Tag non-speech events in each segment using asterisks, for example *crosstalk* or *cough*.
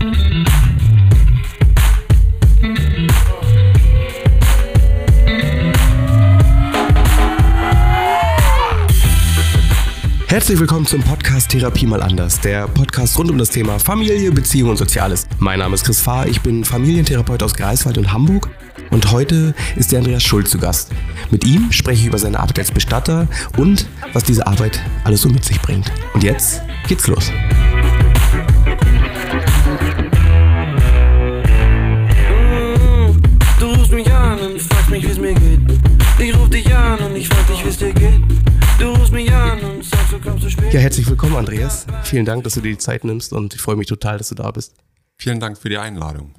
Herzlich willkommen zum Podcast Therapie mal anders, der Podcast rund um das Thema Familie, Beziehung und Soziales. Mein Name ist Chris Fahr, ich bin Familientherapeut aus Greifswald und Hamburg und heute ist der Andreas Schulz zu Gast. Mit ihm spreche ich über seine Arbeit als Bestatter und was diese Arbeit alles so mit sich bringt. Und jetzt geht's los. Ja, herzlich willkommen, Andreas. Vielen Dank, dass du dir die Zeit nimmst und ich freue mich total, dass du da bist. Vielen Dank für die Einladung.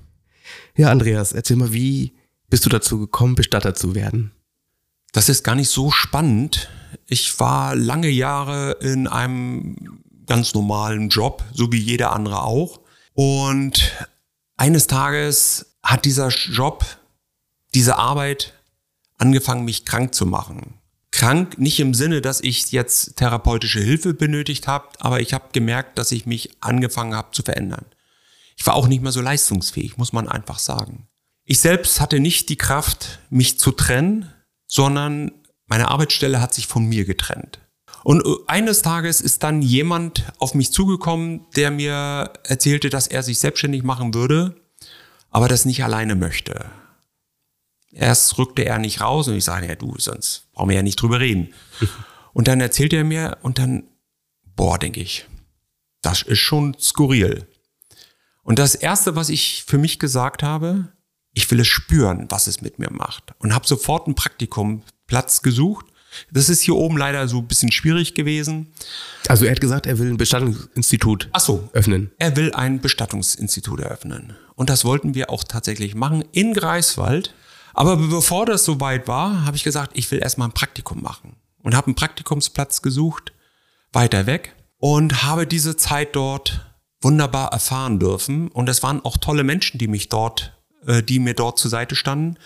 Ja, Andreas, erzähl mal, wie bist du dazu gekommen, Bestatter zu werden? Das ist gar nicht so spannend. Ich war lange Jahre in einem ganz normalen Job, so wie jeder andere auch. Und eines Tages hat dieser Job, diese Arbeit angefangen, mich krank zu machen. Krank nicht im Sinne, dass ich jetzt therapeutische Hilfe benötigt habe, aber ich habe gemerkt, dass ich mich angefangen habe zu verändern. Ich war auch nicht mehr so leistungsfähig, muss man einfach sagen. Ich selbst hatte nicht die Kraft, mich zu trennen, sondern meine Arbeitsstelle hat sich von mir getrennt. Und eines Tages ist dann jemand auf mich zugekommen, der mir erzählte, dass er sich selbstständig machen würde, aber das nicht alleine möchte. Erst rückte er nicht raus und ich sage, ja du, sonst brauchen wir ja nicht drüber reden. *laughs* Und dann erzählt er mir und dann, boah, denke ich, das ist schon skurril. Und das Erste, was ich für mich gesagt habe, ich will es spüren, was es mit mir macht. Und habe sofort einen Praktikumplatz gesucht. Das ist hier oben leider so ein bisschen schwierig gewesen. Also er hat gesagt, er will ein Bestattungsinstitut Ach so, öffnen. er will ein Bestattungsinstitut eröffnen. Und das wollten wir auch tatsächlich machen in Greifswald. Aber bevor das soweit war, habe ich gesagt, ich will erstmal ein Praktikum machen. Und habe einen Praktikumsplatz gesucht, weiter weg. Und habe diese Zeit dort wunderbar erfahren dürfen. Und es waren auch tolle Menschen, die mich dort, äh, die mir dort zur Seite standen.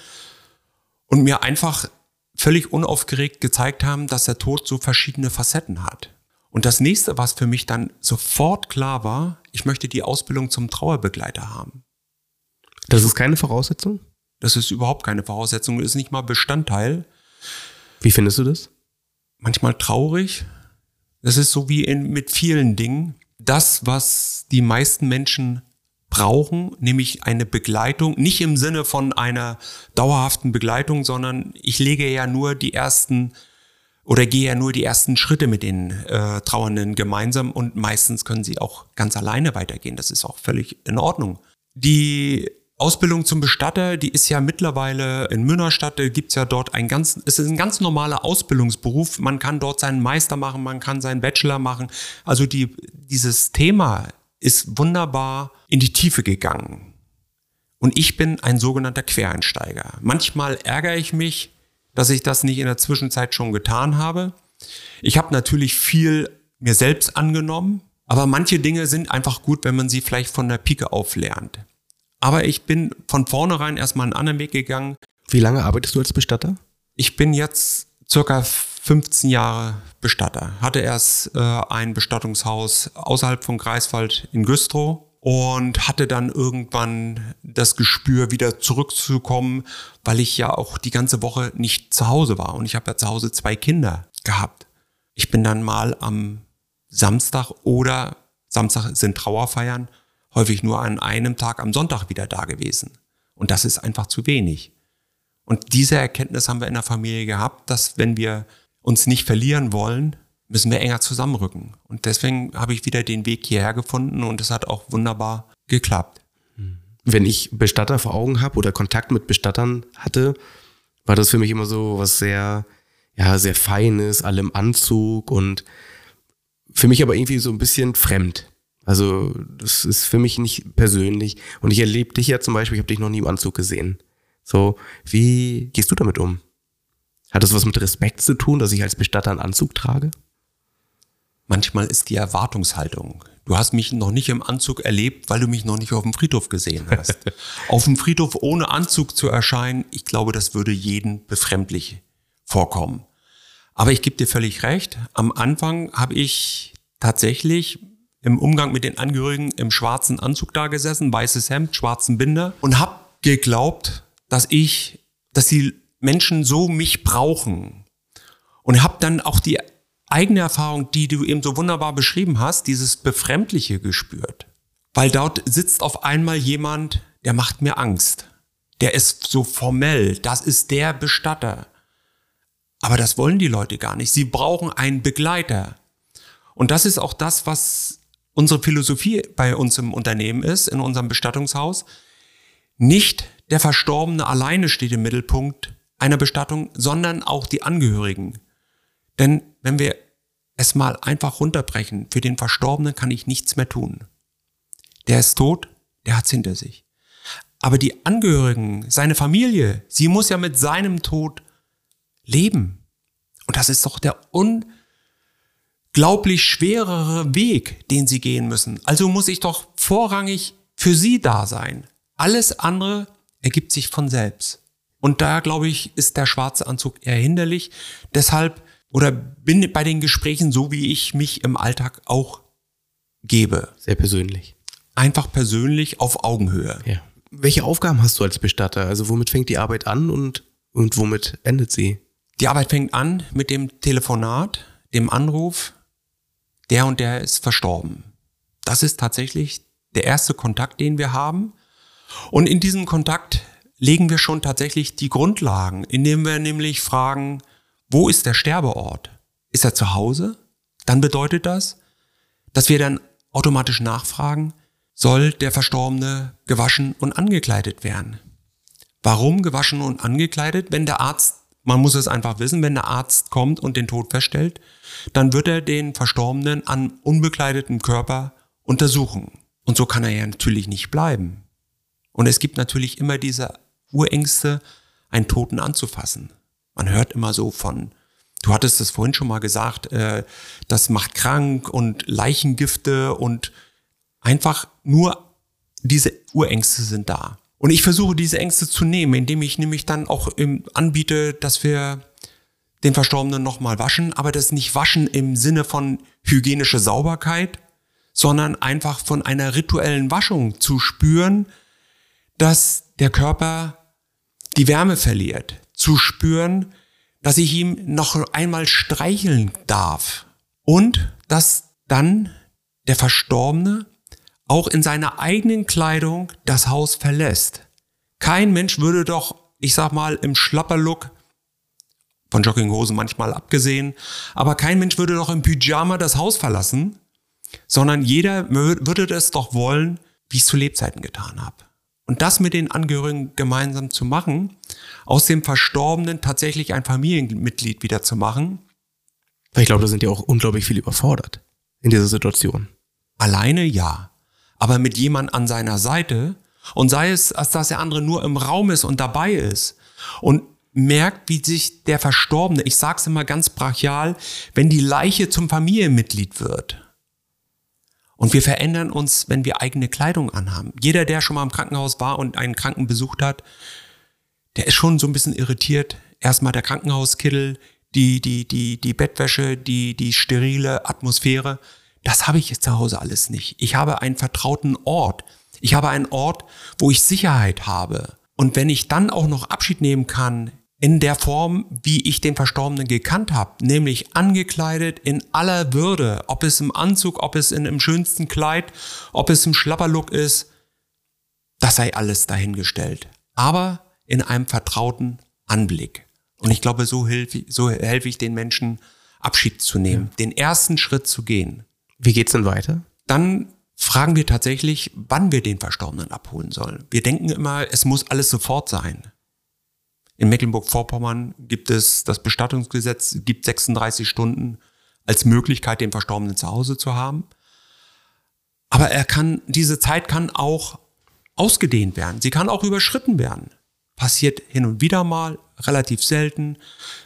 Und mir einfach völlig unaufgeregt gezeigt haben, dass der Tod so verschiedene Facetten hat. Und das nächste, was für mich dann sofort klar war, ich möchte die Ausbildung zum Trauerbegleiter haben. Das ist keine Voraussetzung? Das ist überhaupt keine Voraussetzung, ist nicht mal Bestandteil. Wie findest du das? Manchmal traurig. Das ist so wie in, mit vielen Dingen. Das, was die meisten Menschen brauchen, nämlich eine Begleitung, nicht im Sinne von einer dauerhaften Begleitung, sondern ich lege ja nur die ersten oder gehe ja nur die ersten Schritte mit den äh, Trauernden gemeinsam und meistens können sie auch ganz alleine weitergehen. Das ist auch völlig in Ordnung. Die Ausbildung zum Bestatter, die ist ja mittlerweile in Münnerstadt, gibt's ja dort ein ganz, es ist ein ganz normaler Ausbildungsberuf. Man kann dort seinen Meister machen, man kann seinen Bachelor machen. Also die, dieses Thema ist wunderbar in die Tiefe gegangen. Und ich bin ein sogenannter Quereinsteiger. Manchmal ärgere ich mich, dass ich das nicht in der Zwischenzeit schon getan habe. Ich habe natürlich viel mir selbst angenommen, aber manche Dinge sind einfach gut, wenn man sie vielleicht von der Pike auf lernt. Aber ich bin von vornherein erstmal einen anderen Weg gegangen. Wie lange arbeitest du als Bestatter? Ich bin jetzt circa 15 Jahre Bestatter. Hatte erst äh, ein Bestattungshaus außerhalb von Greifswald in Güstrow und hatte dann irgendwann das Gespür, wieder zurückzukommen, weil ich ja auch die ganze Woche nicht zu Hause war. Und ich habe ja zu Hause zwei Kinder gehabt. Ich bin dann mal am Samstag oder Samstag sind Trauerfeiern, häufig nur an einem Tag am Sonntag wieder da gewesen. Und das ist einfach zu wenig. Und diese Erkenntnis haben wir in der Familie gehabt, dass wenn wir uns nicht verlieren wollen, müssen wir enger zusammenrücken. Und deswegen habe ich wieder den Weg hierher gefunden und es hat auch wunderbar geklappt. Wenn ich Bestatter vor Augen habe oder Kontakt mit Bestattern hatte, war das für mich immer so was sehr, ja, sehr Feines, alle im Anzug und für mich aber irgendwie so ein bisschen fremd. Also das ist für mich nicht persönlich. Und ich erlebe dich ja zum Beispiel, ich habe dich noch nie im Anzug gesehen. So, wie gehst du damit um? Hat das was mit Respekt zu tun, dass ich als Bestatter einen Anzug trage? Manchmal ist die Erwartungshaltung. Du hast mich noch nicht im Anzug erlebt, weil du mich noch nicht auf dem Friedhof gesehen hast. *laughs* auf dem Friedhof ohne Anzug zu erscheinen, ich glaube, das würde jeden befremdlich vorkommen. Aber ich gebe dir völlig recht. Am Anfang habe ich tatsächlich im Umgang mit den Angehörigen im schwarzen Anzug da gesessen, weißes Hemd, schwarzen Binder und habe geglaubt, dass ich, dass die Menschen so mich brauchen. Und habe dann auch die eigene Erfahrung, die du eben so wunderbar beschrieben hast, dieses Befremdliche gespürt. Weil dort sitzt auf einmal jemand, der macht mir Angst. Der ist so formell, das ist der Bestatter. Aber das wollen die Leute gar nicht. Sie brauchen einen Begleiter. Und das ist auch das, was unsere Philosophie bei uns im Unternehmen ist, in unserem Bestattungshaus. Nicht der Verstorbene alleine steht im Mittelpunkt einer Bestattung, sondern auch die Angehörigen. Denn wenn wir es mal einfach runterbrechen, für den Verstorbenen kann ich nichts mehr tun. Der ist tot, der hat's hinter sich. Aber die Angehörigen, seine Familie, sie muss ja mit seinem Tod leben. Und das ist doch der unglaublich schwerere Weg, den sie gehen müssen. Also muss ich doch vorrangig für sie da sein. Alles andere ergibt sich von selbst. Und da, glaube ich, ist der schwarze Anzug eher hinderlich. Deshalb oder bin bei den Gesprächen so, wie ich mich im Alltag auch gebe. Sehr persönlich. Einfach persönlich auf Augenhöhe. Ja. Welche Aufgaben hast du als Bestatter? Also womit fängt die Arbeit an und, und womit endet sie? Die Arbeit fängt an mit dem Telefonat, dem Anruf, der und der ist verstorben. Das ist tatsächlich der erste Kontakt, den wir haben. Und in diesem Kontakt legen wir schon tatsächlich die Grundlagen, indem wir nämlich fragen, wo ist der Sterbeort? Ist er zu Hause? Dann bedeutet das, dass wir dann automatisch nachfragen, soll der Verstorbene gewaschen und angekleidet werden? Warum gewaschen und angekleidet? Wenn der Arzt, man muss es einfach wissen, wenn der Arzt kommt und den Tod feststellt, dann wird er den Verstorbenen an unbekleidetem Körper untersuchen. Und so kann er ja natürlich nicht bleiben. Und es gibt natürlich immer diese Urängste, einen Toten anzufassen. Man hört immer so von, du hattest es vorhin schon mal gesagt, äh, das macht krank und Leichengifte und einfach nur diese Urängste sind da. Und ich versuche diese Ängste zu nehmen, indem ich nämlich dann auch anbiete, dass wir den Verstorbenen nochmal waschen, aber das nicht waschen im Sinne von hygienische Sauberkeit, sondern einfach von einer rituellen Waschung zu spüren, dass der Körper die Wärme verliert, zu spüren, dass ich ihm noch einmal streicheln darf. Und dass dann der Verstorbene auch in seiner eigenen Kleidung das Haus verlässt. Kein Mensch würde doch, ich sag mal, im Schlapperlook, von Jogginghosen manchmal abgesehen, aber kein Mensch würde doch im Pyjama das Haus verlassen, sondern jeder würde das doch wollen, wie ich es zu Lebzeiten getan habe. Und das mit den Angehörigen gemeinsam zu machen, aus dem Verstorbenen tatsächlich ein Familienmitglied wieder zu machen. Ich glaube, da sind ja auch unglaublich viel überfordert in dieser Situation. Alleine ja. Aber mit jemand an seiner Seite und sei es, als dass der andere nur im Raum ist und dabei ist und merkt, wie sich der Verstorbene, ich sag's immer ganz brachial, wenn die Leiche zum Familienmitglied wird. Und wir verändern uns, wenn wir eigene Kleidung anhaben. Jeder, der schon mal im Krankenhaus war und einen Kranken besucht hat, der ist schon so ein bisschen irritiert. Erstmal der Krankenhauskittel, die, die, die, die Bettwäsche, die, die sterile Atmosphäre. Das habe ich jetzt zu Hause alles nicht. Ich habe einen vertrauten Ort. Ich habe einen Ort, wo ich Sicherheit habe. Und wenn ich dann auch noch Abschied nehmen kann in der Form, wie ich den Verstorbenen gekannt habe, nämlich angekleidet in aller Würde, ob es im Anzug, ob es in, im schönsten Kleid, ob es im Schlapperlook ist, das sei alles dahingestellt. Aber in einem vertrauten Anblick. Und ich glaube, so helfe ich, so helfe ich den Menschen, Abschied zu nehmen, ja. den ersten Schritt zu gehen. Wie geht's denn weiter? Dann fragen wir tatsächlich, wann wir den Verstorbenen abholen sollen. Wir denken immer, es muss alles sofort sein. In Mecklenburg-Vorpommern gibt es das Bestattungsgesetz, gibt 36 Stunden als Möglichkeit, den Verstorbenen zu Hause zu haben. Aber er kann, diese Zeit kann auch ausgedehnt werden. Sie kann auch überschritten werden. Passiert hin und wieder mal, relativ selten.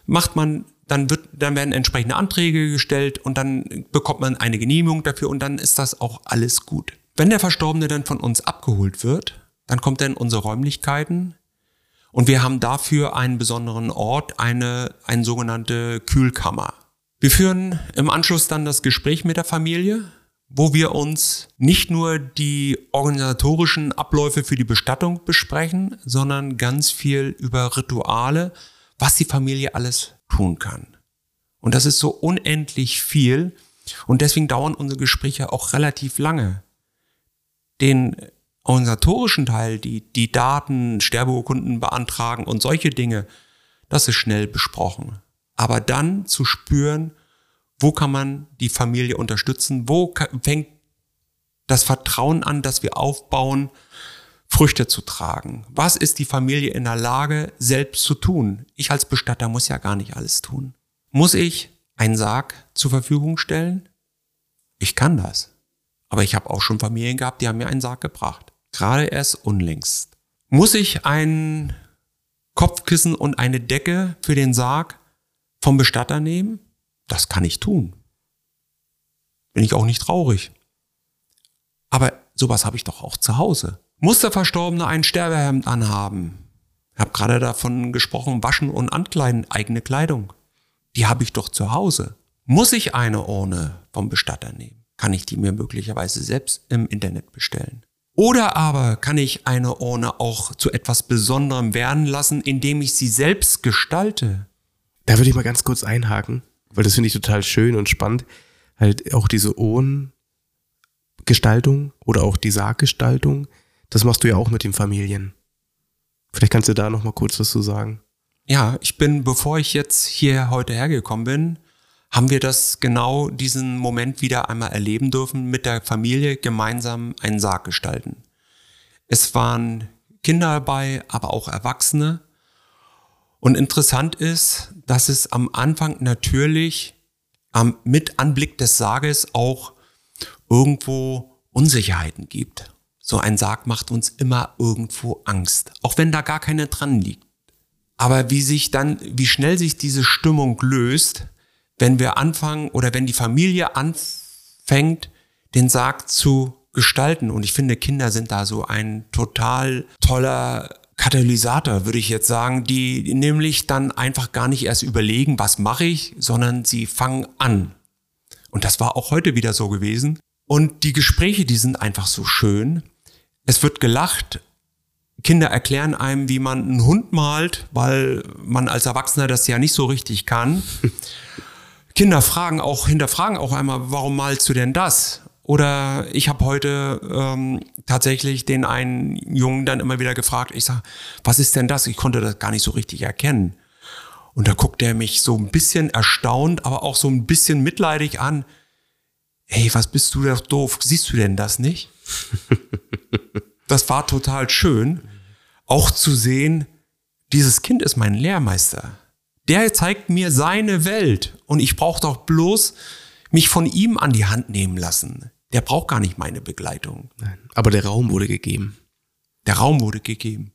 Macht man, dann wird, dann werden entsprechende Anträge gestellt und dann bekommt man eine Genehmigung dafür und dann ist das auch alles gut. Wenn der Verstorbene dann von uns abgeholt wird, dann kommt er in unsere Räumlichkeiten, und wir haben dafür einen besonderen Ort, eine, eine sogenannte Kühlkammer. Wir führen im Anschluss dann das Gespräch mit der Familie, wo wir uns nicht nur die organisatorischen Abläufe für die Bestattung besprechen, sondern ganz viel über Rituale, was die Familie alles tun kann. Und das ist so unendlich viel und deswegen dauern unsere Gespräche auch relativ lange. Den organisatorischen Teil, die, die Daten, Sterbeurkunden beantragen und solche Dinge, das ist schnell besprochen. Aber dann zu spüren, wo kann man die Familie unterstützen, wo fängt das Vertrauen an, das wir aufbauen, Früchte zu tragen. Was ist die Familie in der Lage, selbst zu tun? Ich als Bestatter muss ja gar nicht alles tun. Muss ich einen Sarg zur Verfügung stellen? Ich kann das. Aber ich habe auch schon Familien gehabt, die haben mir einen Sarg gebracht. Gerade erst unlängst. Muss ich ein Kopfkissen und eine Decke für den Sarg vom Bestatter nehmen? Das kann ich tun. Bin ich auch nicht traurig. Aber sowas habe ich doch auch zu Hause. Muss der Verstorbene ein Sterbehemd anhaben? Ich habe gerade davon gesprochen, waschen und ankleiden, eigene Kleidung. Die habe ich doch zu Hause. Muss ich eine Urne vom Bestatter nehmen? Kann ich die mir möglicherweise selbst im Internet bestellen? Oder aber kann ich eine Urne auch zu etwas Besonderem werden lassen, indem ich sie selbst gestalte? Da würde ich mal ganz kurz einhaken, weil das finde ich total schön und spannend. Halt auch diese Urnengestaltung oder auch die Sarggestaltung, das machst du ja auch mit den Familien. Vielleicht kannst du da noch mal kurz was zu sagen. Ja, ich bin, bevor ich jetzt hier heute hergekommen bin, haben wir das genau diesen Moment wieder einmal erleben dürfen, mit der Familie gemeinsam einen Sarg gestalten. Es waren Kinder dabei, aber auch Erwachsene. Und interessant ist, dass es am Anfang natürlich am, mit Anblick des Sarges auch irgendwo Unsicherheiten gibt. So ein Sarg macht uns immer irgendwo Angst, auch wenn da gar keine dran liegt. Aber wie sich dann, wie schnell sich diese Stimmung löst, wenn wir anfangen oder wenn die Familie anfängt, den Sarg zu gestalten. Und ich finde, Kinder sind da so ein total toller Katalysator, würde ich jetzt sagen, die nämlich dann einfach gar nicht erst überlegen, was mache ich, sondern sie fangen an. Und das war auch heute wieder so gewesen. Und die Gespräche, die sind einfach so schön. Es wird gelacht, Kinder erklären einem, wie man einen Hund malt, weil man als Erwachsener das ja nicht so richtig kann. *laughs* Kinder fragen auch, hinterfragen auch einmal, warum malst du denn das? Oder ich habe heute ähm, tatsächlich den einen Jungen dann immer wieder gefragt, ich sage, was ist denn das? Ich konnte das gar nicht so richtig erkennen. Und da guckt er mich so ein bisschen erstaunt, aber auch so ein bisschen mitleidig an. Hey, was bist du doch doof? Siehst du denn das nicht? *laughs* das war total schön, auch zu sehen, dieses Kind ist mein Lehrmeister. Der zeigt mir seine Welt und ich brauche doch bloß mich von ihm an die Hand nehmen lassen. Der braucht gar nicht meine Begleitung. Nein, aber der Raum wurde gegeben. Der Raum wurde gegeben.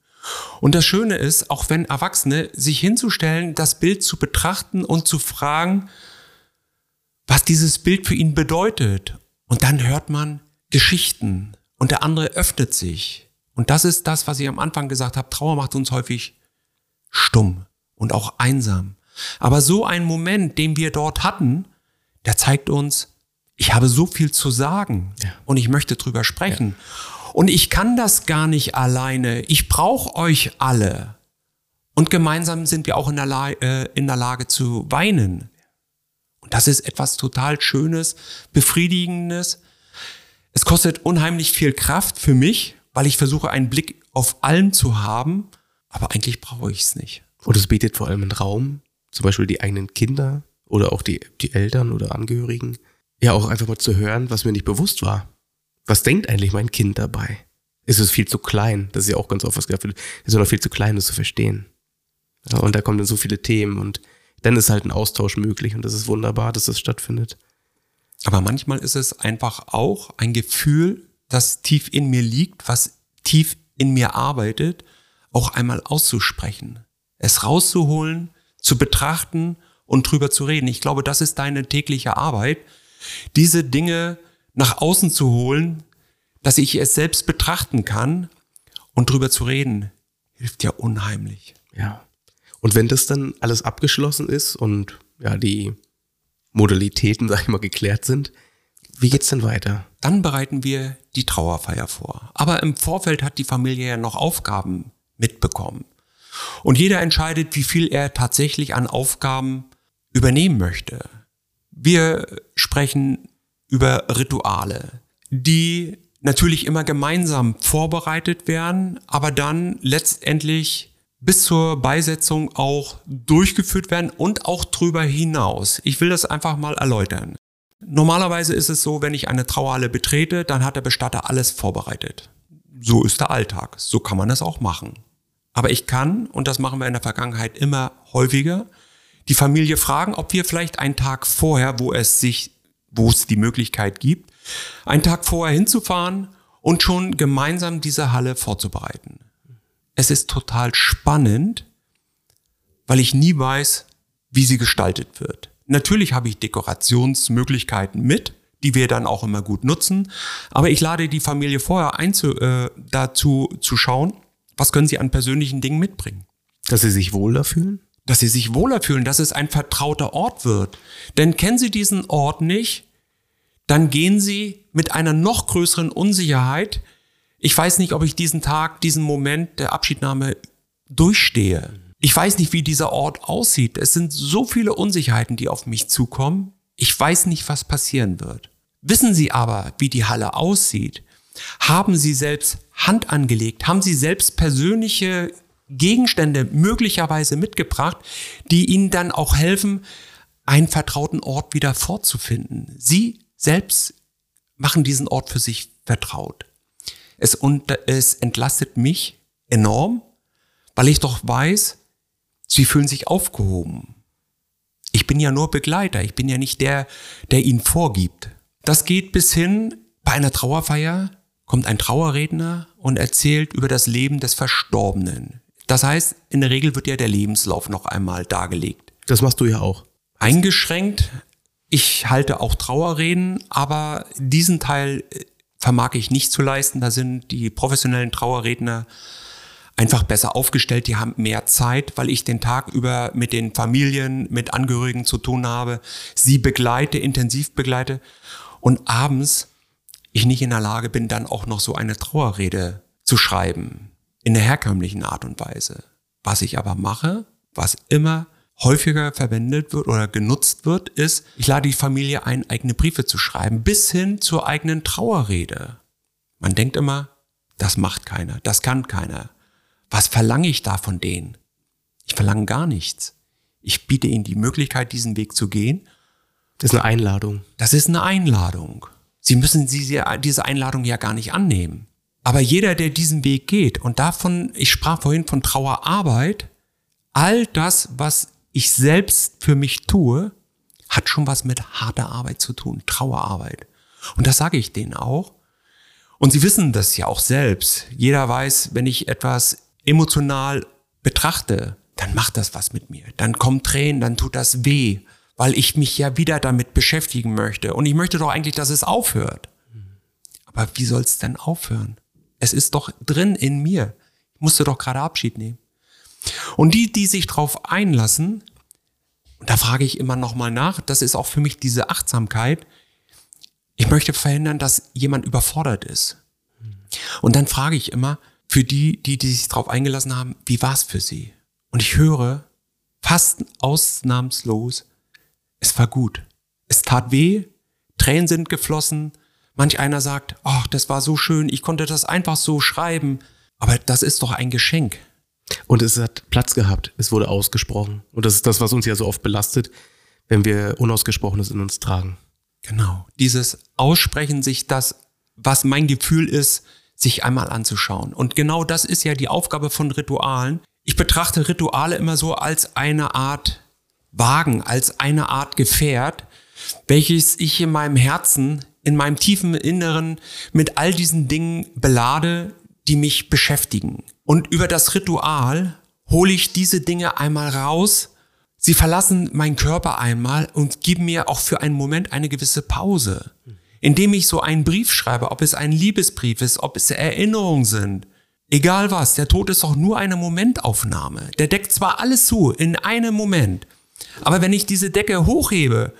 Und das Schöne ist, auch wenn Erwachsene sich hinzustellen, das Bild zu betrachten und zu fragen, was dieses Bild für ihn bedeutet. Und dann hört man Geschichten, und der andere öffnet sich. Und das ist das, was ich am Anfang gesagt habe. Trauer macht uns häufig stumm und auch einsam. Aber so ein Moment, den wir dort hatten, der zeigt uns, ich habe so viel zu sagen ja. und ich möchte drüber sprechen. Ja. Und ich kann das gar nicht alleine. Ich brauche euch alle. Und gemeinsam sind wir auch in der, Lage, äh, in der Lage zu weinen. Und das ist etwas total Schönes, Befriedigendes, es kostet unheimlich viel Kraft für mich, weil ich versuche, einen Blick auf allen zu haben, aber eigentlich brauche ich es nicht. Und es bietet vor allem einen Raum, zum Beispiel die eigenen Kinder oder auch die, die Eltern oder Angehörigen, ja auch einfach mal zu hören, was mir nicht bewusst war. Was denkt eigentlich mein Kind dabei? Ist es viel zu klein? Das ist ja auch ganz oft was gesagt wird. Ist es noch viel zu klein, das zu verstehen. Ja, und da kommen dann so viele Themen und dann ist halt ein Austausch möglich und das ist wunderbar, dass das stattfindet. Aber manchmal ist es einfach auch ein Gefühl, das tief in mir liegt, was tief in mir arbeitet, auch einmal auszusprechen, es rauszuholen, zu betrachten und drüber zu reden. Ich glaube, das ist deine tägliche Arbeit, diese Dinge nach außen zu holen, dass ich es selbst betrachten kann und drüber zu reden, hilft ja unheimlich. Ja. Und wenn das dann alles abgeschlossen ist und ja, die Modalitäten, sag ich mal, geklärt sind, Wie geht's denn weiter? Dann bereiten wir die Trauerfeier vor. Aber im Vorfeld hat die Familie ja noch Aufgaben mitbekommen. Und jeder entscheidet, wie viel er tatsächlich an Aufgaben übernehmen möchte. Wir sprechen über Rituale, die natürlich immer gemeinsam vorbereitet werden, aber dann letztendlich bis zur Beisetzung auch durchgeführt werden und auch drüber hinaus. Ich will das einfach mal erläutern. Normalerweise ist es so, wenn ich eine Trauerhalle betrete, dann hat der Bestatter alles vorbereitet. So ist der Alltag. So kann man es auch machen. Aber ich kann, und das machen wir in der Vergangenheit immer häufiger, die Familie fragen, ob wir vielleicht einen Tag vorher, wo es sich, wo es die Möglichkeit gibt, einen Tag vorher hinzufahren und schon gemeinsam diese Halle vorzubereiten. Es ist total spannend, weil ich nie weiß, wie sie gestaltet wird. Natürlich habe ich Dekorationsmöglichkeiten mit, die wir dann auch immer gut nutzen. Aber ich lade die Familie vorher ein, zu, äh, dazu zu schauen, was können sie an persönlichen Dingen mitbringen. Dass sie sich wohler fühlen? Dass sie sich wohler fühlen, dass es ein vertrauter Ort wird. Denn kennen sie diesen Ort nicht, dann gehen sie mit einer noch größeren Unsicherheit. Ich weiß nicht, ob ich diesen Tag, diesen Moment der Abschiednahme durchstehe. Ich weiß nicht, wie dieser Ort aussieht. Es sind so viele Unsicherheiten, die auf mich zukommen. Ich weiß nicht, was passieren wird. Wissen Sie aber, wie die Halle aussieht? Haben Sie selbst Hand angelegt? Haben Sie selbst persönliche Gegenstände möglicherweise mitgebracht, die Ihnen dann auch helfen, einen vertrauten Ort wieder vorzufinden? Sie selbst machen diesen Ort für sich vertraut. Es, unter, es entlastet mich enorm, weil ich doch weiß, Sie fühlen sich aufgehoben. Ich bin ja nur Begleiter, ich bin ja nicht der, der ihnen vorgibt. Das geht bis hin, bei einer Trauerfeier kommt ein Trauerredner und erzählt über das Leben des Verstorbenen. Das heißt, in der Regel wird ja der Lebenslauf noch einmal dargelegt. Das machst du ja auch. Eingeschränkt. Ich halte auch Trauerreden, aber diesen Teil vermag ich nicht zu leisten. Da sind die professionellen Trauerredner einfach besser aufgestellt, die haben mehr Zeit, weil ich den Tag über mit den Familien, mit Angehörigen zu tun habe, sie begleite, intensiv begleite und abends ich nicht in der Lage bin, dann auch noch so eine Trauerrede zu schreiben, in der herkömmlichen Art und Weise. Was ich aber mache, was immer häufiger verwendet wird oder genutzt wird, ist, ich lade die Familie ein, eigene Briefe zu schreiben, bis hin zur eigenen Trauerrede. Man denkt immer, das macht keiner, das kann keiner. Was verlange ich da von denen? Ich verlange gar nichts. Ich biete ihnen die Möglichkeit, diesen Weg zu gehen. Das ist eine Einladung. Das ist eine Einladung. Sie müssen diese Einladung ja gar nicht annehmen. Aber jeder, der diesen Weg geht, und davon, ich sprach vorhin von Trauerarbeit, all das, was ich selbst für mich tue, hat schon was mit harter Arbeit zu tun, Trauerarbeit. Und das sage ich denen auch. Und sie wissen das ja auch selbst. Jeder weiß, wenn ich etwas emotional betrachte, dann macht das was mit mir. Dann kommen Tränen, dann tut das weh, weil ich mich ja wieder damit beschäftigen möchte. Und ich möchte doch eigentlich, dass es aufhört. Aber wie soll es denn aufhören? Es ist doch drin in mir. Ich musste doch gerade Abschied nehmen. Und die, die sich darauf einlassen, da frage ich immer nochmal nach, das ist auch für mich diese Achtsamkeit. Ich möchte verhindern, dass jemand überfordert ist. Und dann frage ich immer, für die, die, die sich darauf eingelassen haben, wie war es für sie? Und ich höre fast ausnahmslos, es war gut. Es tat weh, Tränen sind geflossen. Manch einer sagt, ach, das war so schön, ich konnte das einfach so schreiben. Aber das ist doch ein Geschenk. Und es hat Platz gehabt, es wurde ausgesprochen. Und das ist das, was uns ja so oft belastet, wenn wir Unausgesprochenes in uns tragen. Genau. Dieses Aussprechen, sich das, was mein Gefühl ist, sich einmal anzuschauen. Und genau das ist ja die Aufgabe von Ritualen. Ich betrachte Rituale immer so als eine Art Wagen, als eine Art Gefährt, welches ich in meinem Herzen, in meinem tiefen Inneren mit all diesen Dingen belade, die mich beschäftigen. Und über das Ritual hole ich diese Dinge einmal raus. Sie verlassen meinen Körper einmal und geben mir auch für einen Moment eine gewisse Pause indem ich so einen Brief schreibe, ob es ein Liebesbrief ist, ob es Erinnerungen sind. Egal was, der Tod ist doch nur eine Momentaufnahme. Der deckt zwar alles zu in einem Moment, aber wenn ich diese Decke hochhebe,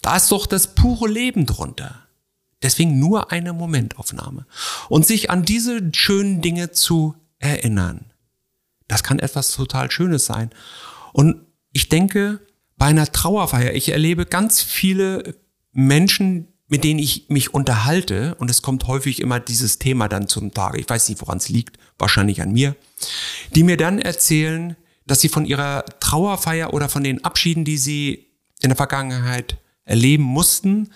da ist doch das pure Leben drunter. Deswegen nur eine Momentaufnahme. Und sich an diese schönen Dinge zu erinnern. Das kann etwas total Schönes sein. Und ich denke, bei einer Trauerfeier, ich erlebe ganz viele Menschen, mit denen ich mich unterhalte, und es kommt häufig immer dieses Thema dann zum Tage, ich weiß nicht, woran es liegt, wahrscheinlich an mir, die mir dann erzählen, dass sie von ihrer Trauerfeier oder von den Abschieden, die sie in der Vergangenheit erleben mussten,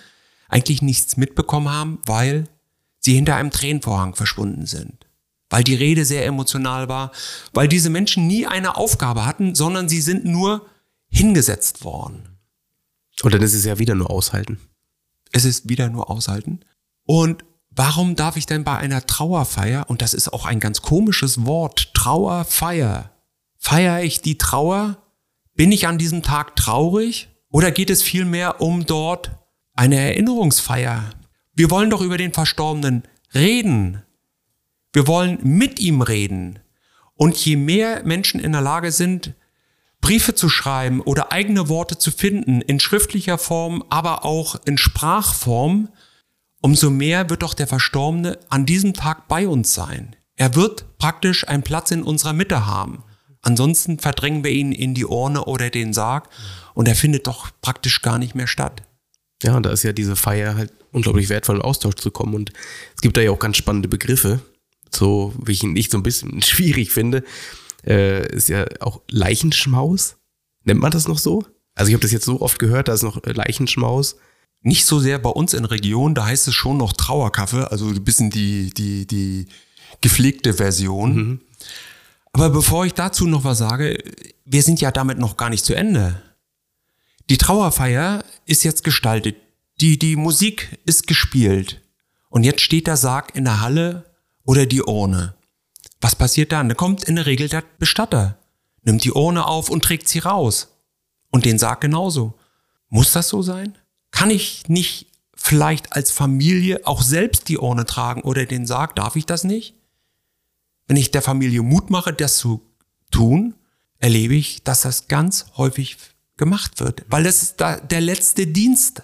eigentlich nichts mitbekommen haben, weil sie hinter einem Tränenvorhang verschwunden sind. Weil die Rede sehr emotional war, weil diese Menschen nie eine Aufgabe hatten, sondern sie sind nur hingesetzt worden. Und dann ist es ja wieder nur aushalten. Es ist wieder nur aushalten. Und warum darf ich denn bei einer Trauerfeier, und das ist auch ein ganz komisches Wort, Trauerfeier, feiere ich die Trauer? Bin ich an diesem Tag traurig? Oder geht es vielmehr um dort eine Erinnerungsfeier? Wir wollen doch über den Verstorbenen reden. Wir wollen mit ihm reden. Und je mehr Menschen in der Lage sind, Briefe zu schreiben oder eigene Worte zu finden, in schriftlicher Form, aber auch in Sprachform, umso mehr wird doch der Verstorbene an diesem Tag bei uns sein. Er wird praktisch einen Platz in unserer Mitte haben. Ansonsten verdrängen wir ihn in die Urne oder den Sarg und er findet doch praktisch gar nicht mehr statt. Ja, und da ist ja diese Feier halt unglaublich wertvoll, in Austausch zu kommen. Und es gibt da ja auch ganz spannende Begriffe, so wie ich ihn nicht so ein bisschen *laughs* schwierig finde äh, ist ja auch Leichenschmaus. Nennt man das noch so? Also ich habe das jetzt so oft gehört, da ist noch Leichenschmaus. Nicht so sehr bei uns in Region, da heißt es schon noch Trauerkaffee, also ein bisschen die, die, die gepflegte Version. Mhm. Aber bevor ich dazu noch was sage, wir sind ja damit noch gar nicht zu Ende. Die Trauerfeier ist jetzt gestaltet. Die, die Musik ist gespielt. Und jetzt steht der Sarg in der Halle oder die Urne. Was passiert dann? Da kommt in der Regel der Bestatter, nimmt die Urne auf und trägt sie raus. Und den Sarg genauso. Muss das so sein? Kann ich nicht vielleicht als Familie auch selbst die Urne tragen oder den Sarg? Darf ich das nicht? Wenn ich der Familie Mut mache, das zu tun, erlebe ich, dass das ganz häufig gemacht wird, weil das ist da der letzte Dienst.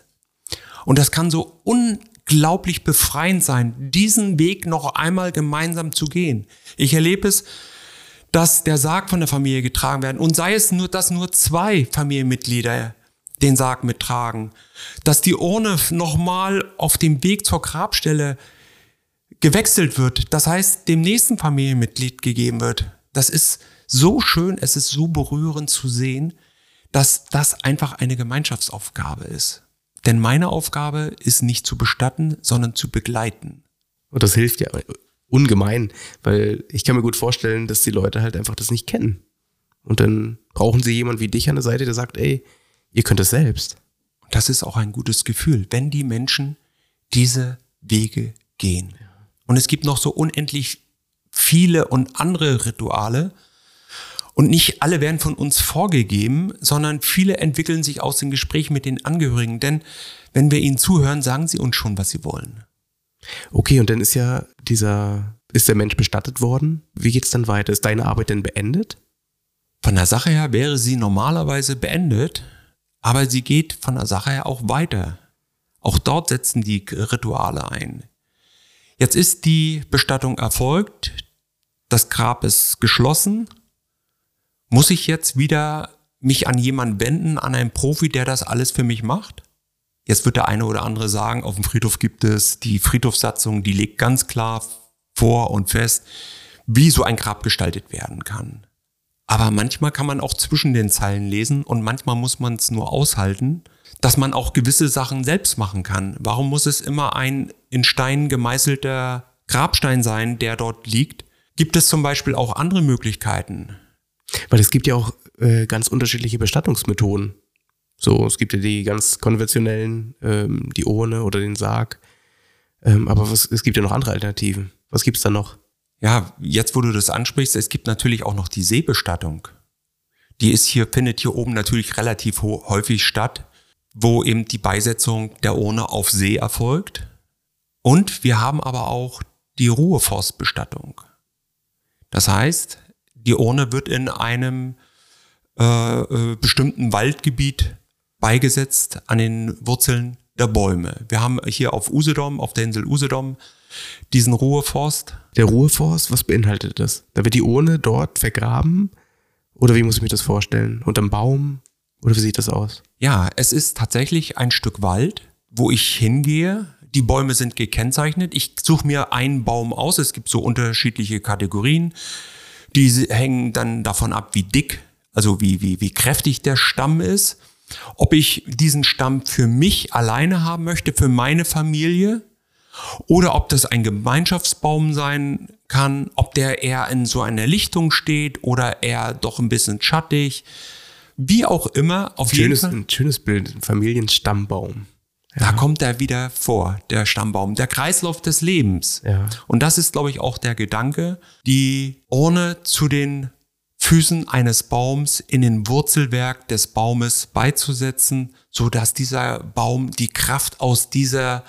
Und das kann so un unglaublich befreiend sein, diesen Weg noch einmal gemeinsam zu gehen. Ich erlebe es, dass der Sarg von der Familie getragen werden und sei es nur, dass nur zwei Familienmitglieder den Sarg mittragen, dass die Urne nochmal auf dem Weg zur Grabstelle gewechselt wird, das heißt dem nächsten Familienmitglied gegeben wird. Das ist so schön, es ist so berührend zu sehen, dass das einfach eine Gemeinschaftsaufgabe ist. Denn meine Aufgabe ist nicht zu bestatten, sondern zu begleiten. Und das hilft ja ungemein, weil ich kann mir gut vorstellen, dass die Leute halt einfach das nicht kennen. Und dann brauchen sie jemand wie dich an der Seite, der sagt, ey, ihr könnt es selbst. Und das ist auch ein gutes Gefühl, wenn die Menschen diese Wege gehen. Und es gibt noch so unendlich viele und andere Rituale, und nicht alle werden von uns vorgegeben, sondern viele entwickeln sich aus dem Gespräch mit den Angehörigen. Denn wenn wir ihnen zuhören, sagen sie uns schon, was sie wollen. Okay, und dann ist ja dieser, ist der Mensch bestattet worden. Wie geht's dann weiter? Ist deine Arbeit denn beendet? Von der Sache her wäre sie normalerweise beendet, aber sie geht von der Sache her auch weiter. Auch dort setzen die Rituale ein. Jetzt ist die Bestattung erfolgt, das Grab ist geschlossen muss ich jetzt wieder mich an jemanden wenden, an einen Profi, der das alles für mich macht? Jetzt wird der eine oder andere sagen, auf dem Friedhof gibt es die Friedhofssatzung, die legt ganz klar vor und fest, wie so ein Grab gestaltet werden kann. Aber manchmal kann man auch zwischen den Zeilen lesen und manchmal muss man es nur aushalten, dass man auch gewisse Sachen selbst machen kann. Warum muss es immer ein in Stein gemeißelter Grabstein sein, der dort liegt? Gibt es zum Beispiel auch andere Möglichkeiten? Weil es gibt ja auch äh, ganz unterschiedliche Bestattungsmethoden. So, es gibt ja die ganz konventionellen, ähm, die Urne oder den Sarg. Ähm, aber was, es gibt ja noch andere Alternativen. Was gibt's da noch? Ja, jetzt wo du das ansprichst, es gibt natürlich auch noch die Seebestattung. Die ist hier, findet hier oben natürlich relativ häufig statt, wo eben die Beisetzung der Urne auf See erfolgt. Und wir haben aber auch die Ruheforstbestattung. Das heißt, die Urne wird in einem äh, äh, bestimmten Waldgebiet beigesetzt, an den Wurzeln der Bäume. Wir haben hier auf Usedom, auf der Insel Usedom, diesen Ruheforst. Der Ruheforst, was beinhaltet das? Da wird die Urne dort vergraben? Oder wie muss ich mir das vorstellen? Unterm Baum? Oder wie sieht das aus? Ja, es ist tatsächlich ein Stück Wald, wo ich hingehe. Die Bäume sind gekennzeichnet. Ich suche mir einen Baum aus. Es gibt so unterschiedliche Kategorien. Die hängen dann davon ab, wie dick, also wie, wie, wie kräftig der Stamm ist. Ob ich diesen Stamm für mich alleine haben möchte, für meine Familie, oder ob das ein Gemeinschaftsbaum sein kann, ob der eher in so einer Lichtung steht oder eher doch ein bisschen schattig. Wie auch immer, auf schönes, jeden Fall. Ein schönes Bild, ein Familienstammbaum. Da kommt er wieder vor, der Stammbaum, der Kreislauf des Lebens. Ja. Und das ist, glaube ich, auch der Gedanke, die Urne zu den Füßen eines Baums in den Wurzelwerk des Baumes beizusetzen, so dass dieser Baum die Kraft aus dieser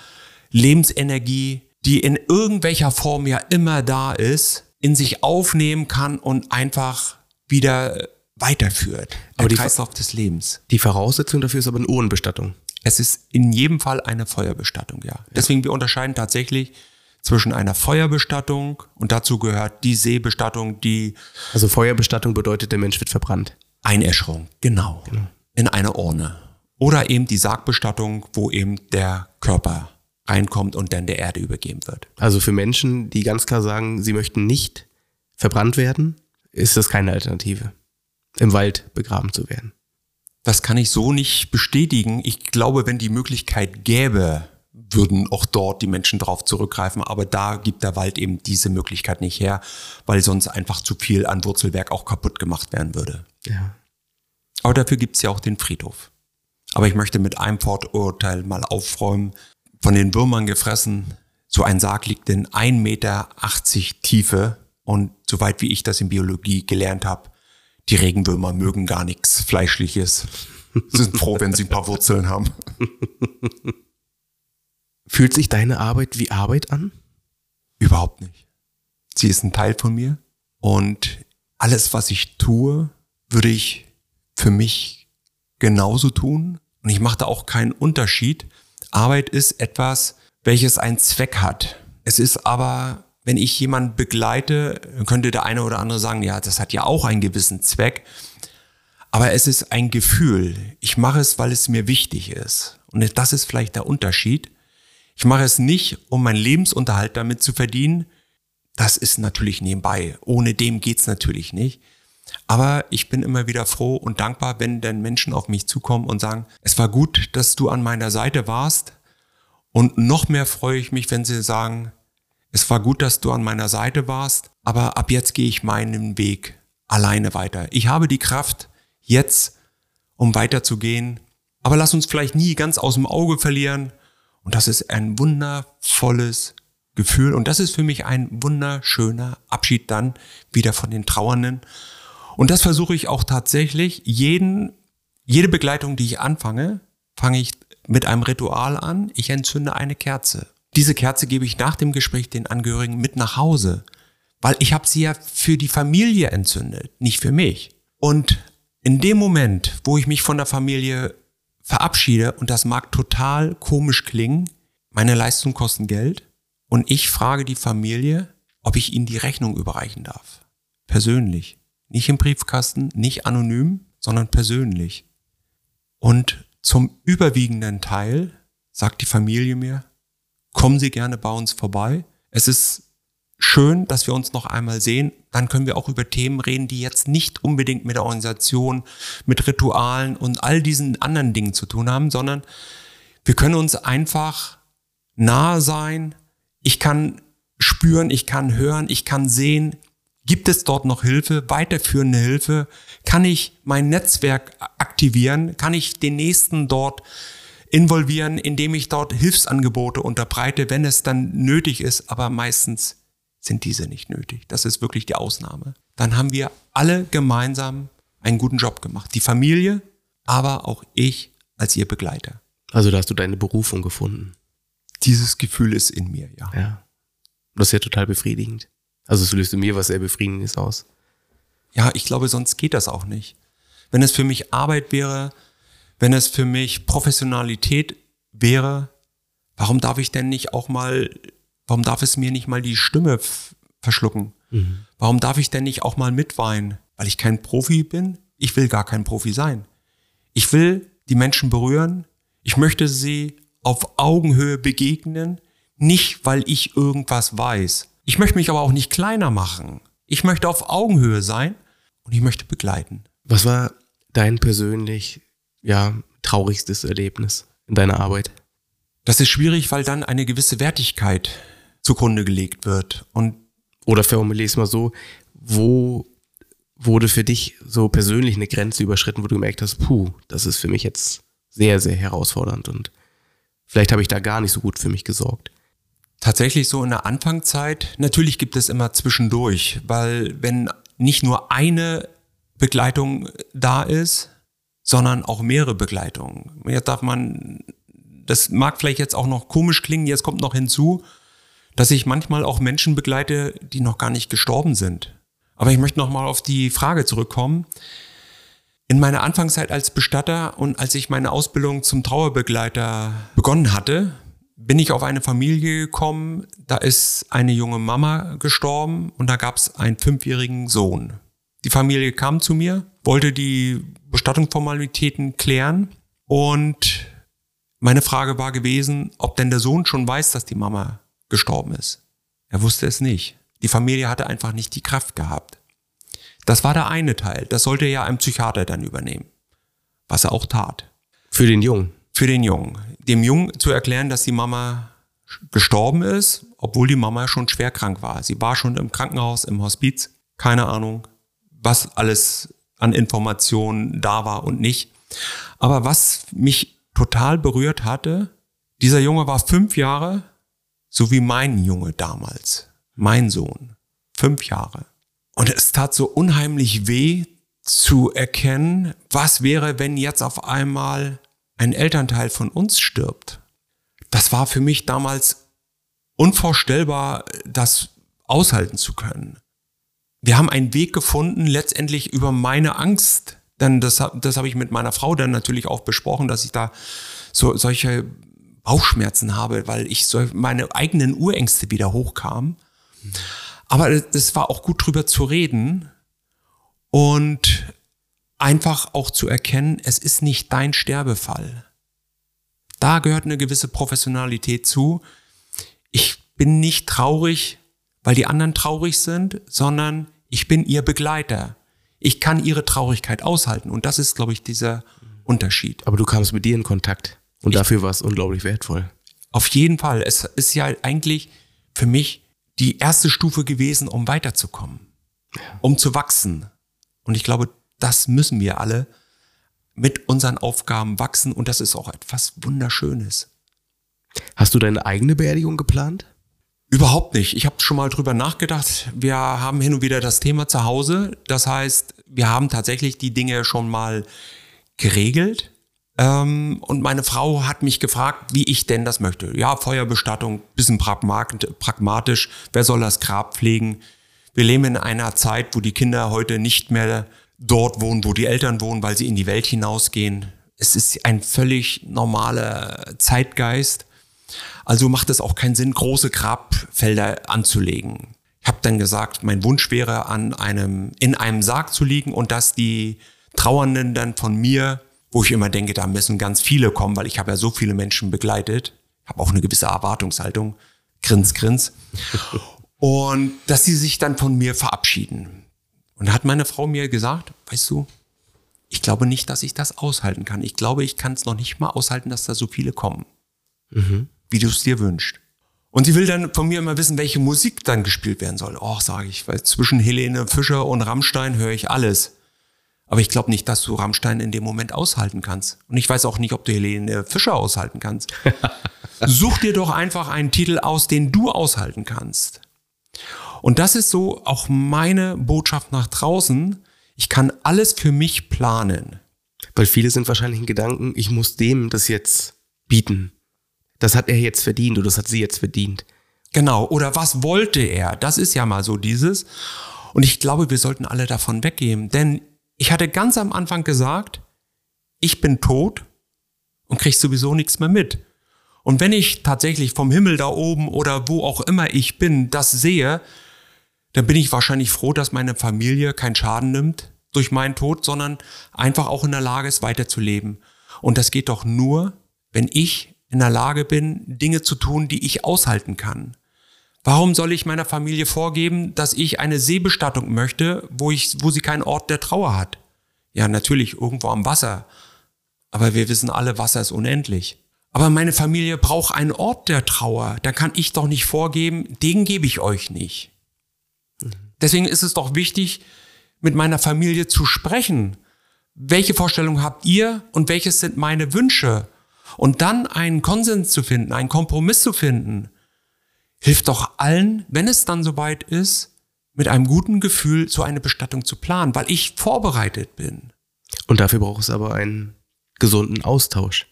Lebensenergie, die in irgendwelcher Form ja immer da ist, in sich aufnehmen kann und einfach wieder weiterführt. Der Aber die- Kreislauf des Lebens. Die Voraussetzung dafür ist aber eine Urnenbestattung. Es ist in jedem Fall eine Feuerbestattung, ja. Deswegen, wir unterscheiden tatsächlich zwischen einer Feuerbestattung und dazu gehört die Seebestattung, die Also Feuerbestattung bedeutet, der Mensch wird verbrannt. Einäscherung, genau, in eine Urne. Oder eben die Sargbestattung, wo eben der Körper reinkommt und dann der Erde übergeben wird. Also für Menschen, die ganz klar sagen, sie möchten nicht verbrannt werden, ist das keine Alternative, im Wald begraben zu werden. Das kann ich so nicht bestätigen. Ich glaube, wenn die Möglichkeit gäbe, würden auch dort die Menschen drauf zurückgreifen. Aber da gibt der Wald eben diese Möglichkeit nicht her, weil sonst einfach zu viel an Wurzelwerk auch kaputt gemacht werden würde. Ja. Aber dafür gibt's ja auch den Friedhof. Aber ich möchte mit einem Vorurteil mal aufräumen. Von den Würmern gefressen, so ein Sarg liegt in 1,80 Meter Tiefe. Und soweit wie ich das in Biologie gelernt habe, die Regenwürmer mögen gar nichts Fleischliches. Sind froh, wenn sie ein paar Wurzeln haben. Fühlt sich deine Arbeit wie Arbeit an? Überhaupt nicht. Sie ist ein Teil von mir. Und alles, was ich tue, würde ich für mich genauso tun. Und ich mache da auch keinen Unterschied. Arbeit ist etwas, welches einen Zweck hat. Es ist aber, wenn ich jemanden begleite, könnte der eine oder andere sagen, ja, das hat ja auch einen gewissen Zweck. Aber es ist ein Gefühl. Ich mache es, weil es mir wichtig ist. Und das ist vielleicht der Unterschied. Ich mache es nicht, um meinen Lebensunterhalt damit zu verdienen. Das ist natürlich nebenbei. Ohne dem geht's natürlich nicht. Aber ich bin immer wieder froh und dankbar, wenn dann Menschen auf mich zukommen und sagen, es war gut, dass du an meiner Seite warst. Und noch mehr freue ich mich, wenn sie sagen, es war gut, dass du an meiner Seite warst, aber ab jetzt gehe ich meinen Weg alleine weiter. Ich habe die Kraft jetzt, um weiterzugehen. Aber lass uns vielleicht nie ganz aus dem Auge verlieren. Und das ist ein wundervolles Gefühl. Und das ist für mich ein wunderschöner Abschied dann wieder von den Trauernden. Und das versuche ich auch tatsächlich. Jeden, jede Begleitung, die ich anfange, fange ich mit einem Ritual an. Ich entzünde eine Kerze. Diese Kerze gebe ich nach dem Gespräch den Angehörigen mit nach Hause. Weil ich habe sie ja für die Familie entzündet, nicht für mich. Und in dem Moment, wo ich mich von der Familie verabschiede, und das mag total komisch klingen, meine Leistungen kosten Geld, und ich frage die Familie, ob ich ihnen die Rechnung überreichen darf. Persönlich. Nicht im Briefkasten, nicht anonym, sondern persönlich. Und zum überwiegenden Teil sagt die Familie mir, kommen Sie gerne bei uns vorbei. Es ist schön, dass wir uns noch einmal sehen. Dann können wir auch über Themen reden, die jetzt nicht unbedingt mit der Organisation, mit Ritualen und all diesen anderen Dingen zu tun haben, sondern wir können uns einfach nahe sein. Ich kann spüren, ich kann hören, ich kann sehen, gibt es dort noch Hilfe, weiterführende Hilfe? Kann ich mein Netzwerk aktivieren? Kann ich den nächsten dort involvieren, indem ich dort Hilfsangebote unterbreite, wenn es dann nötig ist, aber meistens sind diese nicht nötig. Das ist wirklich die Ausnahme. Dann haben wir alle gemeinsam einen guten Job gemacht. Die Familie, aber auch ich als ihr Begleiter. Also da hast du deine Berufung gefunden. Dieses Gefühl ist in mir, ja. Ja. Das ist ja total befriedigend. Also es löst in mir was sehr Befriedigendes aus. Ja, ich glaube, sonst geht das auch nicht. Wenn es für mich Arbeit wäre, wenn es für mich Professionalität wäre, warum darf ich denn nicht auch mal, warum darf es mir nicht mal die Stimme verschlucken? Mhm. Warum darf ich denn nicht auch mal mitweinen? Weil ich kein Profi bin? Ich will gar kein Profi sein. Ich will die Menschen berühren. Ich möchte sie auf Augenhöhe begegnen, nicht weil ich irgendwas weiß. Ich möchte mich aber auch nicht kleiner machen. Ich möchte auf Augenhöhe sein und ich möchte begleiten. Was war dein persönlich, ja, traurigstes Erlebnis in deiner Arbeit? Das ist schwierig, weil dann eine gewisse Wertigkeit zugrunde gelegt wird. Und Oder formuliere es mal so, wo wurde für dich so persönlich eine Grenze überschritten, wo du gemerkt hast, puh, das ist für mich jetzt sehr, sehr herausfordernd und vielleicht habe ich da gar nicht so gut für mich gesorgt. Tatsächlich so in der Anfangszeit, natürlich gibt es immer zwischendurch, weil wenn nicht nur eine Begleitung da ist, sondern auch mehrere Begleitungen. Jetzt darf man, das mag vielleicht jetzt auch noch komisch klingen, jetzt kommt noch hinzu, dass ich manchmal auch Menschen begleite, die noch gar nicht gestorben sind. Aber ich möchte noch mal auf die Frage zurückkommen. In meiner Anfangszeit als Bestatter und als ich meine Ausbildung zum Trauerbegleiter begonnen hatte, bin ich auf eine Familie gekommen, da ist eine junge Mama gestorben und da gab es einen fünfjährigen Sohn. Die Familie kam zu mir, wollte die Bestattungsformalitäten klären und meine Frage war gewesen, ob denn der Sohn schon weiß, dass die Mama gestorben ist. Er wusste es nicht. Die Familie hatte einfach nicht die Kraft gehabt. Das war der eine Teil. Das sollte ja ein Psychiater dann übernehmen. Was er auch tat. Für den Jungen? Für den Jungen. Dem Jungen zu erklären, dass die Mama gestorben ist, obwohl die Mama schon schwer krank war. Sie war schon im Krankenhaus, im Hospiz. Keine Ahnung, was alles an Informationen da war und nicht. Aber was mich total berührt hatte, dieser Junge war fünf Jahre, so wie mein Junge damals mein Sohn, fünf Jahre. Und es tat so unheimlich weh zu erkennen, was wäre, wenn jetzt auf einmal ein Elternteil von uns stirbt. Das war für mich damals unvorstellbar, das aushalten zu können. Wir haben einen Weg gefunden, letztendlich über meine Angst, denn das, das habe ich mit meiner Frau dann natürlich auch besprochen, dass ich da so, solche Bauchschmerzen habe, weil ich so meine eigenen Urängste wieder hochkamen. Aber es war auch gut drüber zu reden und einfach auch zu erkennen, es ist nicht dein Sterbefall. Da gehört eine gewisse Professionalität zu. Ich bin nicht traurig, weil die anderen traurig sind, sondern ich bin ihr Begleiter. Ich kann ihre Traurigkeit aushalten und das ist, glaube ich, dieser Unterschied. Aber du kamst mit dir in Kontakt und ich, dafür war es unglaublich wertvoll. Auf jeden Fall. Es ist ja eigentlich für mich die erste Stufe gewesen, um weiterzukommen, um zu wachsen. Und ich glaube, das müssen wir alle mit unseren Aufgaben wachsen und das ist auch etwas Wunderschönes. Hast du deine eigene Beerdigung geplant? Überhaupt nicht. Ich habe schon mal drüber nachgedacht. Wir haben hin und wieder das Thema zu Hause. Das heißt, wir haben tatsächlich die Dinge schon mal geregelt. Ähm, und meine Frau hat mich gefragt, wie ich denn das möchte. Ja, Feuerbestattung, bisschen pragmatisch. Wer soll das Grab pflegen? Wir leben in einer Zeit, wo die Kinder heute nicht mehr dort wohnen, wo die Eltern wohnen, weil sie in die Welt hinausgehen. Es ist ein völlig normaler Zeitgeist. Also macht es auch keinen Sinn, große Grabfelder anzulegen. Ich habe dann gesagt, mein Wunsch wäre, an einem, in einem Sarg zu liegen und dass die Trauernden dann von mir wo ich immer denke, da müssen ganz viele kommen, weil ich habe ja so viele Menschen begleitet, habe auch eine gewisse Erwartungshaltung, grins, grins. *laughs* Und dass sie sich dann von mir verabschieden. Und da hat meine Frau mir gesagt, weißt du, ich glaube nicht, dass ich das aushalten kann. Ich glaube, ich kann es noch nicht mal aushalten, dass da so viele kommen, mhm. Wie du es dir wünschst. Und sie will dann von mir immer wissen, welche Musik dann gespielt werden soll. Och, sage ich, weil zwischen Helene Fischer und Rammstein höre ich alles. Aber ich glaube nicht, dass du Rammstein in dem Moment aushalten kannst. Und ich weiß auch nicht, ob du Helene Fischer aushalten kannst. *laughs* Such dir doch einfach einen Titel aus, den du aushalten kannst. Und das ist so auch meine Botschaft nach draußen. Ich kann alles für mich planen. Weil viele sind wahrscheinlich in Gedanken, ich muss dem das jetzt bieten. Das hat er jetzt verdient oder das hat sie jetzt verdient. Genau. Oder was wollte er? Das ist ja mal so dieses. Und ich glaube, wir sollten alle davon weggehen. Denn ich hatte ganz am Anfang gesagt, ich bin tot und krieg sowieso nichts mehr mit. Und wenn ich tatsächlich vom Himmel da oben oder wo auch immer ich bin, das sehe, dann bin ich wahrscheinlich froh, dass meine Familie keinen Schaden nimmt durch meinen Tod, sondern einfach auch in der Lage ist, weiterzuleben. Und das geht doch nur, wenn ich in der Lage bin, Dinge zu tun, die ich aushalten kann. Warum soll ich meiner Familie vorgeben, dass ich eine Seebestattung möchte, wo, ich, wo sie keinen Ort der Trauer hat? Ja, natürlich irgendwo am Wasser. Aber wir wissen alle, Wasser ist unendlich. Aber meine Familie braucht einen Ort der Trauer. Da kann ich doch nicht vorgeben, den gebe ich euch nicht. Deswegen ist es doch wichtig, mit meiner Familie zu sprechen. Welche Vorstellungen habt ihr und welches sind meine Wünsche? Und dann einen Konsens zu finden, einen Kompromiss zu finden hilft doch allen, wenn es dann soweit ist, mit einem guten Gefühl so eine Bestattung zu planen, weil ich vorbereitet bin. Und dafür braucht es aber einen gesunden Austausch.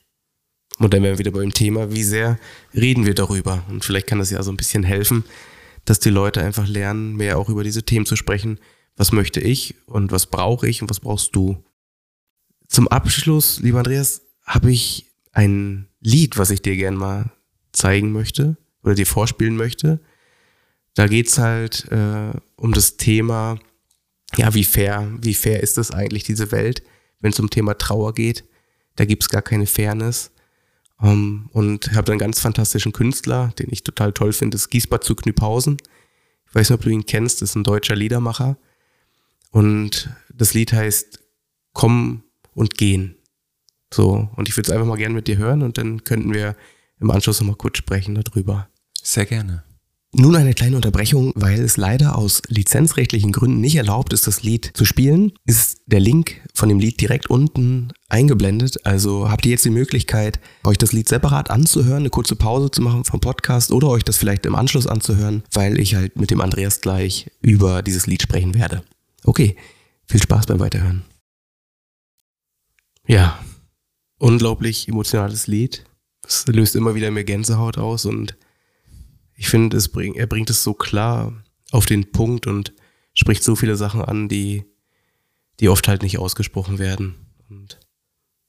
Und dann wären wir wieder beim Thema, wie sehr reden wir darüber? Und vielleicht kann das ja so ein bisschen helfen, dass die Leute einfach lernen, mehr auch über diese Themen zu sprechen. Was möchte ich und was brauche ich und was brauchst du? Zum Abschluss, lieber Andreas, habe ich ein Lied, was ich dir gerne mal zeigen möchte oder dir vorspielen möchte. Da geht's halt äh, um das Thema, ja, wie fair, wie fair ist das eigentlich, diese Welt, wenn es um Thema Trauer geht. Da gibt's gar keine Fairness. Um, ähm, und habe einen ganz fantastischen Künstler, den ich total toll finde, ist Giesbert zu Knüpphausen. Ich weiß nicht, ob du ihn kennst, das ist ein deutscher Liedermacher. Und das Lied heißt Kommen und Gehen. So, und ich würde es einfach mal gerne mit dir hören und dann könnten wir im Anschluss nochmal kurz sprechen darüber. Sehr gerne. Nun eine kleine Unterbrechung, weil es leider aus lizenzrechtlichen Gründen nicht erlaubt ist, das Lied zu spielen, ist der Link von dem Lied direkt unten eingeblendet. Also habt ihr jetzt die Möglichkeit, euch das Lied separat anzuhören, eine kurze Pause zu machen vom Podcast oder euch das vielleicht im Anschluss anzuhören, weil ich halt mit dem Andreas gleich über dieses Lied sprechen werde. Okay, viel Spaß beim Weiterhören. Ja, unglaublich emotionales Lied. Es löst immer wieder mehr Gänsehaut aus und ich finde, bring, er bringt es so klar auf den Punkt und spricht so viele Sachen an, die, die oft halt nicht ausgesprochen werden. Und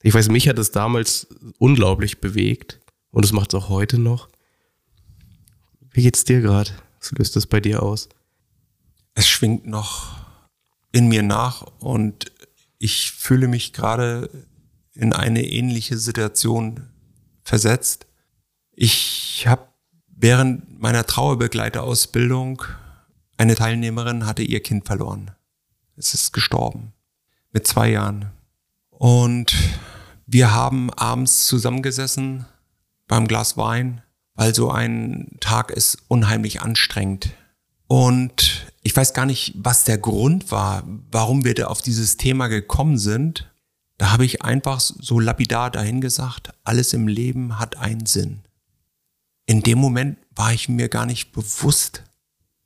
ich weiß, mich hat es damals unglaublich bewegt und es macht es auch heute noch. Wie geht's dir gerade? Was löst das bei dir aus? Es schwingt noch in mir nach und ich fühle mich gerade in eine ähnliche Situation versetzt. Ich habe während meiner Trauerbegleiterausbildung eine Teilnehmerin hatte ihr Kind verloren. Es ist gestorben mit zwei Jahren. Und wir haben abends zusammengesessen beim Glas Wein, weil so ein Tag ist unheimlich anstrengend. Und ich weiß gar nicht, was der Grund war, warum wir da auf dieses Thema gekommen sind. Da habe ich einfach so lapidar dahin gesagt, alles im Leben hat einen Sinn. In dem Moment war ich mir gar nicht bewusst,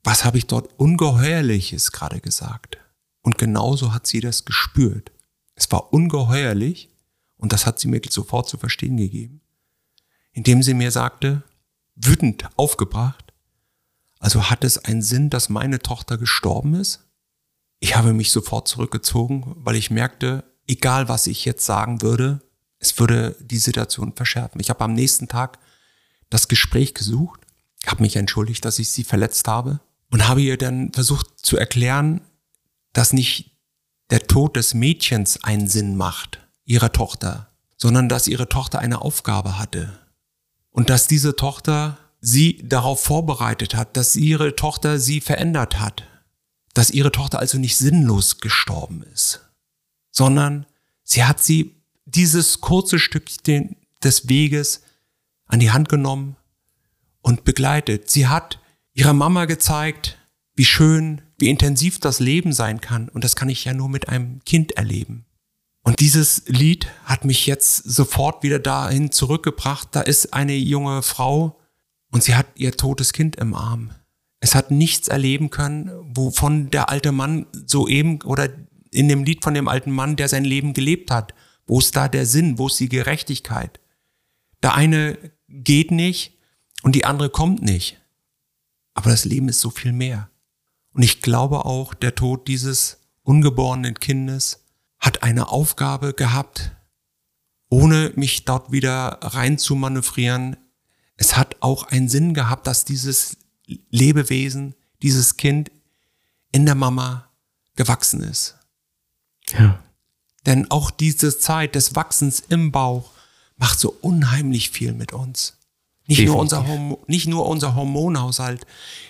was habe ich dort Ungeheuerliches gerade gesagt. Und genauso hat sie das gespürt. Es war ungeheuerlich und das hat sie mir sofort zu verstehen gegeben, indem sie mir sagte, wütend aufgebracht, also hat es einen Sinn, dass meine Tochter gestorben ist? Ich habe mich sofort zurückgezogen, weil ich merkte, egal was ich jetzt sagen würde, es würde die Situation verschärfen. Ich habe am nächsten Tag das Gespräch gesucht, habe mich entschuldigt, dass ich sie verletzt habe und habe ihr dann versucht zu erklären, dass nicht der Tod des Mädchens einen Sinn macht, ihrer Tochter, sondern dass ihre Tochter eine Aufgabe hatte und dass diese Tochter sie darauf vorbereitet hat, dass ihre Tochter sie verändert hat, dass ihre Tochter also nicht sinnlos gestorben ist sondern sie hat sie dieses kurze Stückchen des Weges an die Hand genommen und begleitet. Sie hat ihrer Mama gezeigt, wie schön, wie intensiv das Leben sein kann. Und das kann ich ja nur mit einem Kind erleben. Und dieses Lied hat mich jetzt sofort wieder dahin zurückgebracht. Da ist eine junge Frau und sie hat ihr totes Kind im Arm. Es hat nichts erleben können, wovon der alte Mann soeben oder in dem Lied von dem alten Mann, der sein Leben gelebt hat. Wo ist da der Sinn? Wo ist die Gerechtigkeit? Der eine geht nicht und die andere kommt nicht. Aber das Leben ist so viel mehr. Und ich glaube auch, der Tod dieses ungeborenen Kindes hat eine Aufgabe gehabt, ohne mich dort wieder rein zu manövrieren, es hat auch einen Sinn gehabt, dass dieses Lebewesen, dieses Kind in der Mama gewachsen ist. Ja. Denn auch diese Zeit des Wachsens im Bauch macht so unheimlich viel mit uns. Nicht nur, unser nicht nur unser Hormonhaushalt,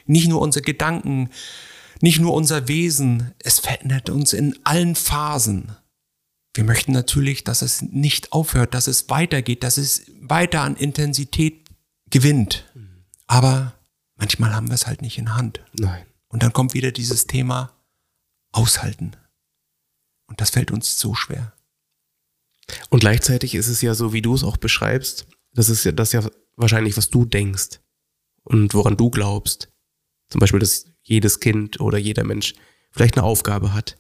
nicht nur unsere Gedanken, nicht nur unser Wesen. Es verändert uns in allen Phasen. Wir möchten natürlich, dass es nicht aufhört, dass es weitergeht, dass es weiter an Intensität gewinnt. Aber manchmal haben wir es halt nicht in Hand. Nein. Und dann kommt wieder dieses Thema aushalten. Und das fällt uns so schwer. Und gleichzeitig ist es ja so, wie du es auch beschreibst, das ist ja das ja wahrscheinlich, was du denkst und woran du glaubst. Zum Beispiel, dass jedes Kind oder jeder Mensch vielleicht eine Aufgabe hat.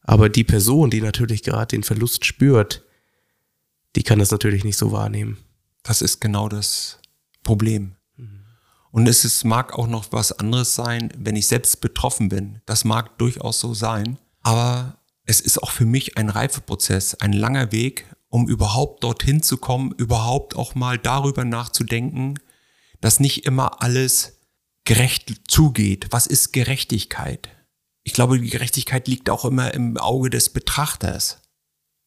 Aber die Person, die natürlich gerade den Verlust spürt, die kann das natürlich nicht so wahrnehmen. Das ist genau das Problem. Und es ist, mag auch noch was anderes sein, wenn ich selbst betroffen bin. Das mag durchaus so sein. Aber es ist auch für mich ein Reifeprozess, ein langer Weg, um überhaupt dorthin zu kommen, überhaupt auch mal darüber nachzudenken, dass nicht immer alles gerecht zugeht. Was ist Gerechtigkeit? Ich glaube, die Gerechtigkeit liegt auch immer im Auge des Betrachters.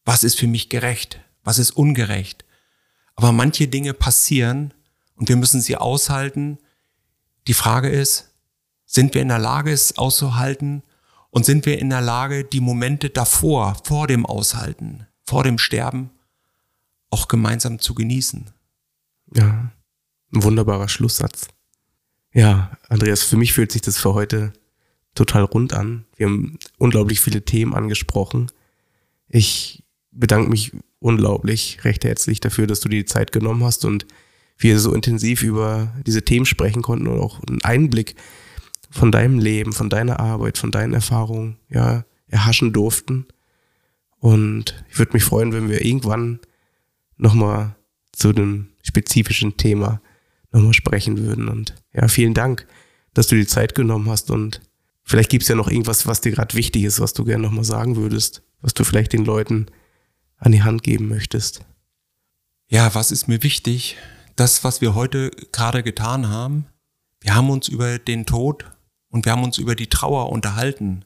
Was ist für mich gerecht? Was ist ungerecht? Aber manche Dinge passieren und wir müssen sie aushalten. Die Frage ist, sind wir in der Lage, es auszuhalten? Und sind wir in der Lage, die Momente davor, vor dem Aushalten, vor dem Sterben, auch gemeinsam zu genießen? Ja, ein wunderbarer Schlusssatz. Ja, Andreas, für mich fühlt sich das für heute total rund an. Wir haben unglaublich viele Themen angesprochen. Ich bedanke mich unglaublich recht herzlich dafür, dass du dir die Zeit genommen hast und wir so intensiv über diese Themen sprechen konnten und auch einen Einblick von deinem Leben, von deiner Arbeit, von deinen Erfahrungen, ja, erhaschen durften. Und ich würde mich freuen, wenn wir irgendwann nochmal zu dem spezifischen Thema nochmal sprechen würden. Und ja, vielen Dank, dass du die Zeit genommen hast und vielleicht gibt es ja noch irgendwas, was dir gerade wichtig ist, was du gerne nochmal sagen würdest, was du vielleicht den Leuten an die Hand geben möchtest. Ja, was ist mir wichtig? Das, was wir heute gerade getan haben, wir haben uns über den Tod und wir haben uns über die Trauer unterhalten.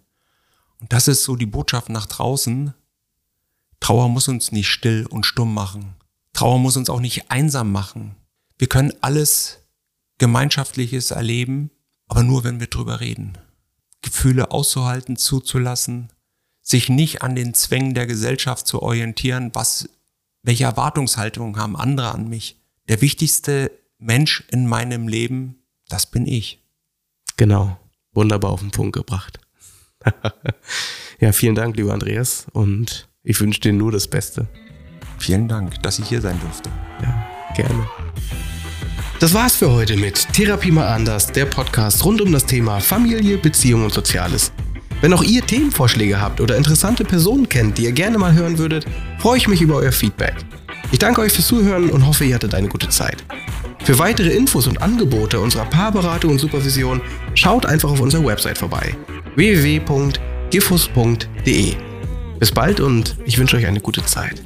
Und das ist so die Botschaft nach draußen. Trauer muss uns nicht still und stumm machen. Trauer muss uns auch nicht einsam machen. Wir können alles Gemeinschaftliches erleben, aber nur wenn wir drüber reden. Gefühle auszuhalten, zuzulassen, sich nicht an den Zwängen der Gesellschaft zu orientieren, was, welche Erwartungshaltungen haben andere an mich. Der wichtigste Mensch in meinem Leben, das bin ich. Genau, wunderbar auf den Punkt gebracht. *laughs* ja, vielen Dank, lieber Andreas, und ich wünsche dir nur das Beste. Vielen Dank, dass ich hier sein durfte. Ja, gerne. Das war's für heute mit Therapie mal anders, der Podcast rund um das Thema Familie, Beziehung und Soziales. Wenn auch ihr Themenvorschläge habt oder interessante Personen kennt, die ihr gerne mal hören würdet, freue ich mich über euer Feedback. Ich danke euch fürs Zuhören und hoffe, ihr hattet eine gute Zeit. Für weitere Infos und Angebote unserer Paarberatung und Supervision schaut einfach auf unserer Website vorbei www.gifus.de. Bis bald und ich wünsche euch eine gute Zeit.